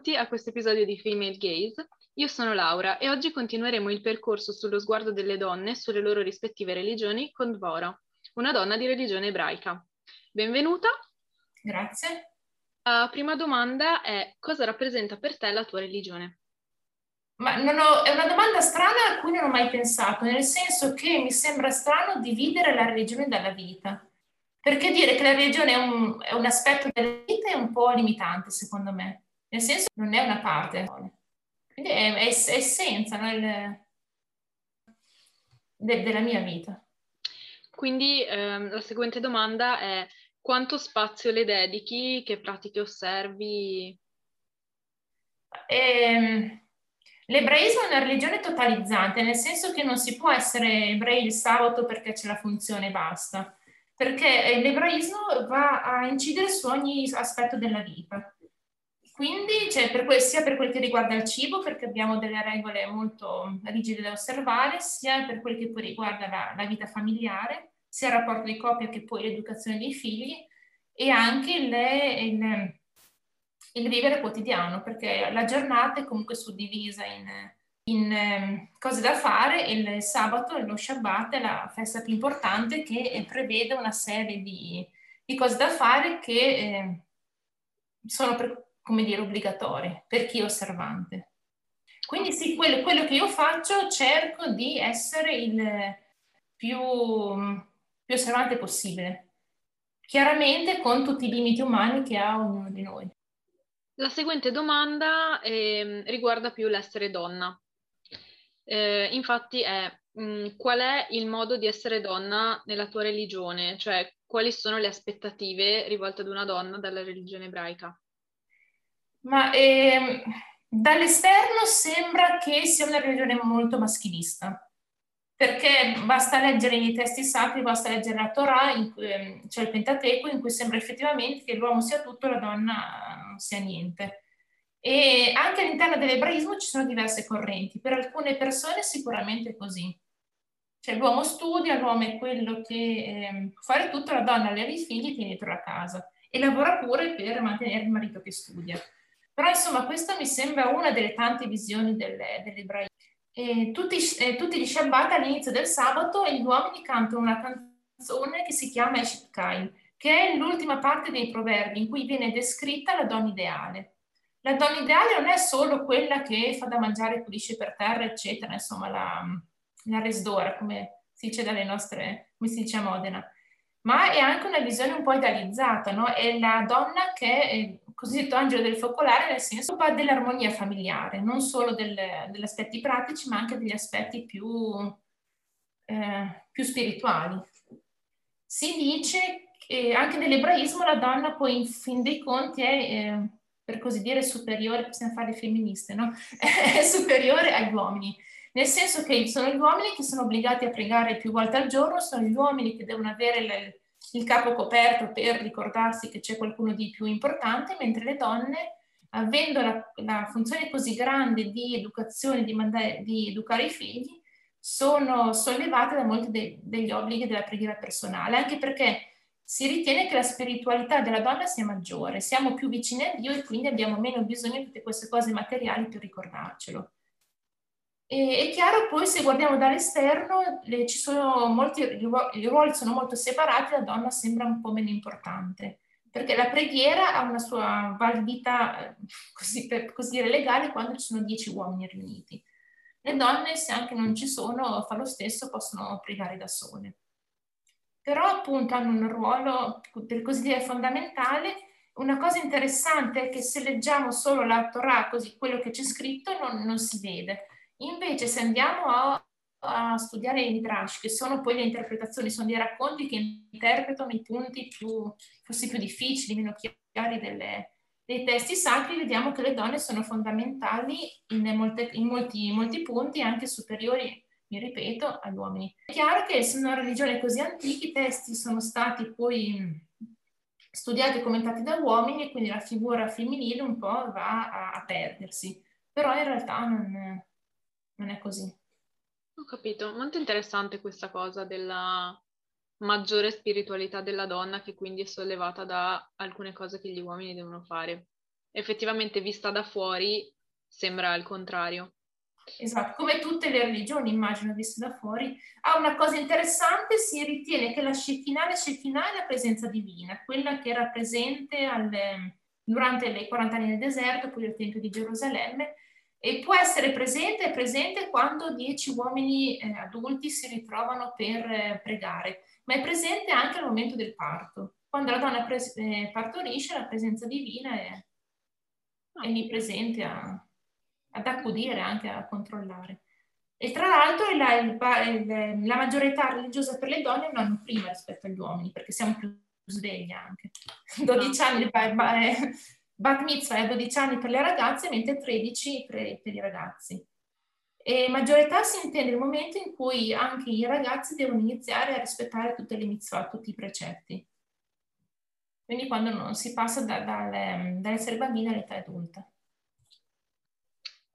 benvenuti a questo episodio di Female Gaze. Io sono Laura e oggi continueremo il percorso sullo sguardo delle donne sulle loro rispettive religioni con Dvora, una donna di religione ebraica. Benvenuta. Grazie. La prima domanda è cosa rappresenta per te la tua religione? Ma ho, è una domanda strana a cui non ho mai pensato, nel senso che mi sembra strano dividere la religione dalla vita. Perché dire che la religione è un, è un aspetto della vita è un po' limitante, secondo me. Nel senso non è una parte. Quindi è, è, è essenza no? Il, de, della mia vita. Quindi ehm, la seguente domanda è quanto spazio le dedichi, che pratiche osservi? Ehm, l'ebraismo è una religione totalizzante, nel senso che non si può essere ebrei il sabato perché c'è la funzione e basta perché l'ebraismo va a incidere su ogni aspetto della vita. Quindi, per quel, sia per quel che riguarda il cibo, perché abbiamo delle regole molto rigide da osservare, sia per quel che poi riguarda la, la vita familiare, sia il rapporto di coppia che poi l'educazione dei figli, e anche il, il, il vivere quotidiano, perché la giornata è comunque suddivisa in in eh, cose da fare il sabato e lo Shabbat è la festa più importante che prevede una serie di, di cose da fare che eh, sono, per, come dire, obbligatorie per chi è osservante. Quindi sì, quello, quello, che io faccio cerco di essere il più, più osservante possibile, chiaramente con tutti i limiti umani che ha ognuno di noi. La seguente domanda eh, riguarda più l'essere donna. Eh, infatti è mh, mm, qual è il modo di essere donna nella tua religione, cioè quali sono le aspettative rivolte ad una donna dalla religione ebraica? Ma ehm, dall'esterno sembra che sia una religione molto maschilista, perché basta leggere i testi sacri, basta leggere la Torah, ehm, c'è il Pentateuco, in cui sembra effettivamente che l'uomo sia tutto e la donna non sia niente. E anche all'interno dell'ebraismo ci sono diverse correnti. Per alcune persone sicuramente così. Cioè l'uomo studia, l'uomo è quello che eh, fare tutto, la donna alleva i figli, tiene dietro la casa e lavora pure per mantenere il marito che studia. Però insomma questa mi sembra una delle tante visioni delle, dell'ebraismo. E tutti, eh, tutti gli Shabbat all'inizio del sabato gli uomini cantano una canzone che si chiama Eshet Kain, che è l'ultima parte dei proverbi in cui viene descritta la donna ideale la donna ideale non è solo quella che fa da mangiare, pulisce per terra, eccetera, insomma, la, la resdora, come si dice dalle nostre, come si dice a Modena, ma è anche una visione un po' idealizzata, no? È la donna che il cosiddetto angelo del focolare, nel senso dell'armonia familiare, non solo del, degli aspetti pratici, ma anche degli aspetti più, eh, più spirituali. Si dice che anche nell'ebraismo la donna poi in fin dei conti è... Eh, per così dire, superiore, possiamo fare femministe, no? È superiore agli uomini. Nel senso che sono gli uomini che sono obbligati a pregare più volte al giorno, sono gli uomini che devono avere il, capo coperto per ricordarsi che c'è qualcuno di più importante, mentre le donne, avendo la, la funzione così grande di educazione, di, mandare, di educare i figli, sono sollevate da molti de, degli obblighi della preghiera personale, anche perché si ritiene che la spiritualità della donna sia maggiore, siamo più vicini a Dio e quindi abbiamo meno bisogno di tutte queste cose materiali per ricordarcelo. E, è chiaro poi se guardiamo dall'esterno, le, ci sono molti, i ruoli sono molto separati, la donna sembra un po' meno importante, perché la preghiera ha una sua validità, così, per così dire, legale quando ci sono dieci uomini riuniti. Le donne, se anche non ci sono, fa lo stesso, possono pregare da sole però appunto hanno un ruolo, per così dire, fondamentale. Una cosa interessante è che se leggiamo solo la Torah, così quello che c'è scritto, non, non si vede. Invece se andiamo a, a studiare i Midrash, che sono poi le interpretazioni, sono dei racconti che interpretano i punti più, forse più difficili, meno chiari delle, dei testi sacri, vediamo che le donne sono fondamentali in, molte, in molti, molti punti, anche superiori mi ripeto, agli uomini. È chiaro che essendo una religione così antica, i testi sono stati poi studiati e commentati da uomini e quindi la figura femminile un po' va a, a perdersi, però in realtà non, non è così. Ho capito, molto interessante questa cosa della maggiore spiritualità della donna che quindi è sollevata da alcune cose che gli uomini devono fare. effettivamente vista da fuori sembra il contrario. Esatto, come tutte le religioni, immagino, viste da fuori. Ha una cosa interessante, si ritiene che la Shekinah, la Shekinah è la presenza divina, quella che era presente alle, durante i 40 anni nel deserto, poi il Tempio di Gerusalemme, e può essere presente, è presente quando dieci uomini eh, adulti si ritrovano per eh, pregare, ma è presente anche al momento del parto. Quando la donna pres- eh, partorisce, la presenza divina è, è lì presente a, ad accudire, anche a controllare. E tra l'altro la, il, la maggiore età religiosa per le donne è un anno prima rispetto agli uomini, perché siamo più svegli anche. 12 anni, bat mitzvah è a 12 anni per le ragazze, mentre 13 per, per i ragazzi. E maggiore età si intende il momento in cui anche i ragazzi devono iniziare a rispettare tutte le mitzvah, tutti i precetti. Quindi quando non si passa da, da, dall'essere bambina all'età adulta.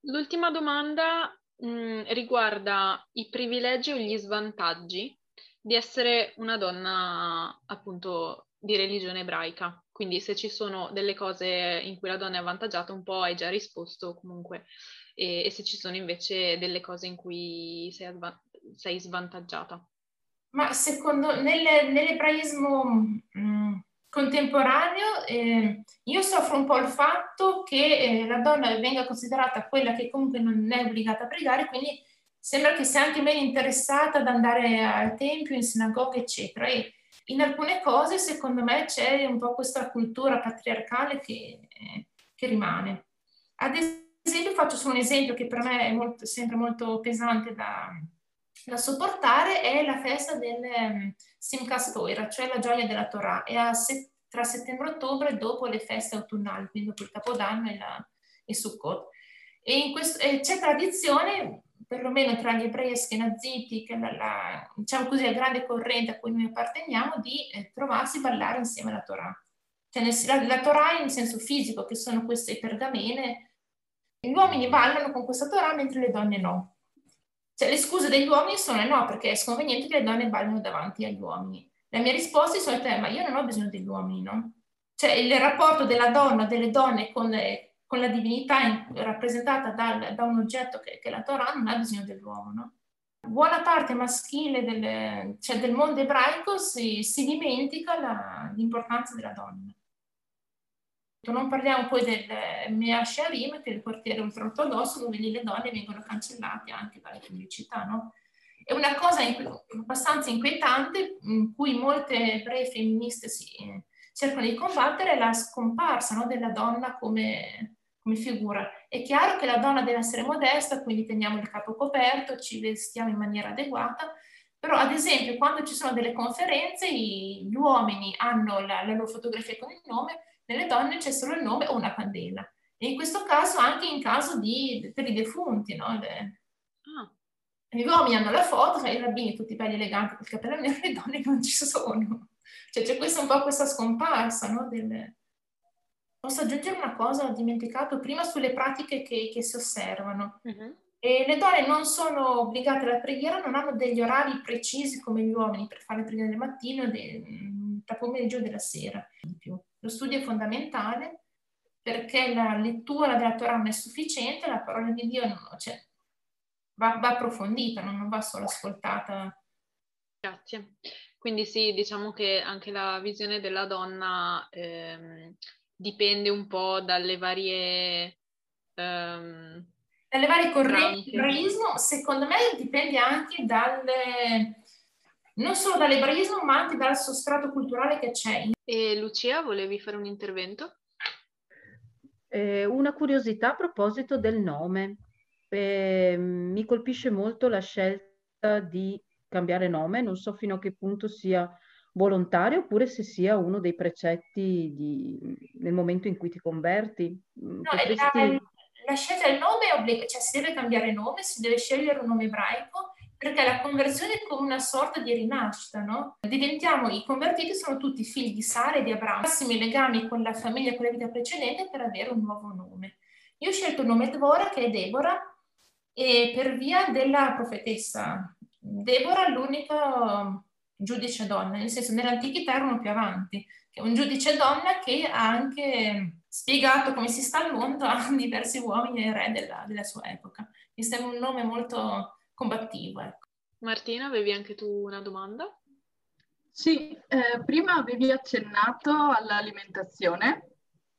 L'ultima domanda mh, mm, riguarda i privilegi o gli svantaggi di essere una donna appunto di religione ebraica. Quindi se ci sono delle cose in cui la donna è avvantaggiata, un po' hai già risposto comunque, e, e se ci sono invece delle cose in cui sei, avva- sei svantaggiata. Ma secondo, nel, nell'ebraismo mh, mm, contemporaneo, eh, io soffro un po' il fatto che eh, la donna venga considerata quella che comunque non è obbligata a pregare, quindi sembra che sia anche meno interessata ad andare al tempio, in sinagoga, eccetera. E in alcune cose, secondo me, c'è un po' questa cultura patriarcale che, eh, che rimane. Ad esempio, faccio solo un esempio che per me è molto, sempre molto pesante da, da sopportare è la festa del um, Simchas Torah, cioè la gioia della Torah, è se- tra settembre e ottobre dopo le feste autunnali, quindi dopo il Capodanno e, la, e Sukkot. E, questo, e c'è tradizione, perlomeno tra gli ebrei eschenaziti, che la, la, diciamo così, la grande corrente a cui noi apparteniamo, di eh, trovarsi a ballare insieme alla Torah. Cioè nel, la, la Torah in senso fisico, che sono queste pergamene, gli uomini ballano con questa Torah mentre le donne no. Cioè, le scuse degli uomini sono no, perché è sconveniente che le donne ballino davanti agli uomini. La mia risposta è, ma io non ho bisogno degli uomini, no? Cioè, il rapporto della donna, delle donne con, con la divinità in, rappresentata dal, da un oggetto che, che la Torah non ha bisogno dell'uomo, no? Buona parte maschile del, cioè del mondo ebraico si, si dimentica la, l'importanza della donna. Non parliamo poi del Mea Sharim, che è il quartiere ultraortodosso, dove le donne vengono cancellate anche dalle pubblicità, no? È una cosa abbastanza inquietante in cui molte ebrei femministe si, cercano di combattere la scomparsa no, della donna come, come, figura. È chiaro che la donna deve essere modesta, quindi teniamo il capo coperto, ci vestiamo in maniera adeguata, però ad esempio quando ci sono delle conferenze gli uomini hanno la, la loro fotografia con il nome, nelle donne c'è solo il nome o una candela. E in questo caso anche in caso di, per i defunti, no? Le, ah. Gli uomini hanno la foto, cioè i rabbini tutti belli eleganti col capello nero, le donne non ci sono. Cioè c'è questa un po' questa scomparsa, no? Delle... Posso aggiungere una cosa, ho dimenticato prima sulle pratiche che, che si osservano. Uh-huh. E le donne non sono obbligate alla preghiera, non hanno degli orari precisi come gli uomini per fare le preghiere del mattino, de, tra pomeriggio e della sera. Lo studio è fondamentale perché la lettura della Torah non è sufficiente, la parola di Dio non, cioè, va, va, approfondita, non va solo ascoltata. Grazie. Quindi sì, diciamo che anche la visione della donna ehm, dipende un po' dalle varie... Ehm, dalle varie correnti. L'ebraismo, secondo me, dipende anche dalle non solo dall'ebraismo, ma anche dal sostrato culturale che c'è. E Lucia, volevi fare un intervento? Eh, una curiosità a proposito del nome. Eh, mi colpisce molto la scelta di cambiare nome, non so fino a che punto sia volontario oppure se sia uno dei precetti di, nel momento in cui ti converti. No, Potresti... la, la, scelta del nome è obbligatoria, cioè si deve cambiare nome, si deve scegliere un nome ebraico perché la conversione è come una sorta di rinascita, no? Diventiamo, i convertiti sono tutti figli di Sara e di Abramo, massimi legami con la famiglia, con la vita precedente per avere un nuovo nome. Io ho scelto il nome Dvora, che è Deborah, e per via della profetessa. Deborah è l'unica giudice donna, nel senso nell'antichità erano più avanti, un giudice donna che ha anche spiegato come si sta al mondo a diversi uomini e re della, della sua epoca. Mi sembra un nome molto combattivo. Ecco. Martina, avevi anche tu una domanda? Sì, eh, prima avevi accennato all'alimentazione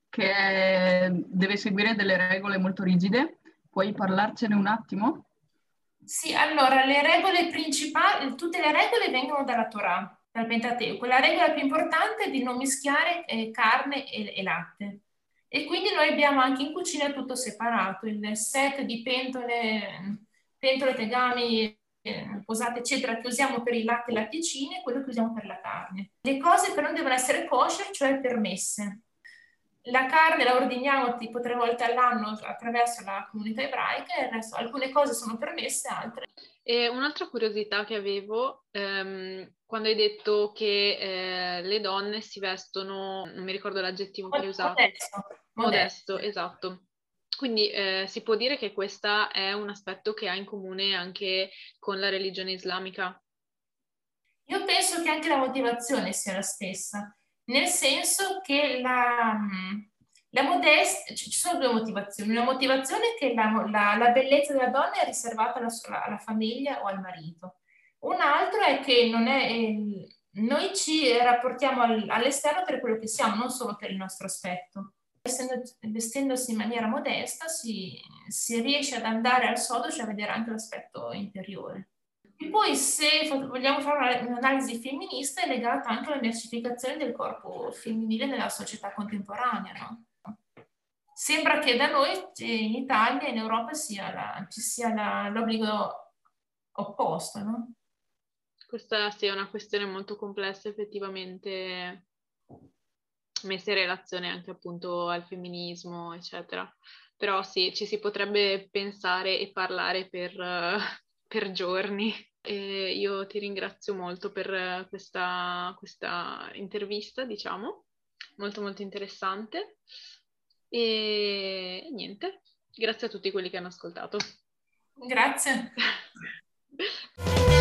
che deve seguire delle regole molto rigide. Puoi parlarcene un attimo? Sì, allora le regole principali, tutte le regole vengono dalla Torah, dal Pentateuco. La regola più importante è di non mischiare eh, carne e, e, latte. E quindi noi abbiamo anche in cucina tutto separato, il set di pentole, pentole, tegami, eh, posate, eccetera, che usiamo per il latte e latticini e quello che usiamo per la carne. Le cose però devono essere kosher, cioè permesse. La carne la ordiniamo tipo tre volte all'anno attraverso la comunità ebraica e resto, alcune cose sono permesse, altre. E un'altra curiosità che avevo, ehm, quando hai detto che eh, le donne si vestono, non mi ricordo l'aggettivo che hai usato. Modesto. Modesto, esatto. Quindi eh, si può dire che questo è un aspetto che ha in comune anche con la religione islamica? Io penso che anche la motivazione sia la stessa, nel senso che la, mm, la modestia, ci sono due motivazioni. Una motivazione è che la, la, la bellezza della donna è riservata alla, alla, famiglia o al marito. Un altro è che è, eh, noi ci rapportiamo al, all'esterno per quello che siamo, non solo per il nostro aspetto essendo, vestendosi in maniera modesta si, si, riesce ad andare al sodo, cioè a vedere anche l'aspetto interiore. E poi se vogliamo fare un'analisi femminista è legata anche alla mercificazione del corpo femminile nella società contemporanea, no? Sembra che da noi in Italia e in Europa sia la, ci sia l'obbligo opposto, no? Questa sì, è una questione molto complessa effettivamente messe in relazione anche appunto al femminismo, eccetera. Però sì, ci si potrebbe pensare e parlare per, per giorni. E io ti ringrazio molto per questa, questa intervista, diciamo, molto molto interessante. E niente, grazie a tutti quelli che hanno ascoltato. Grazie.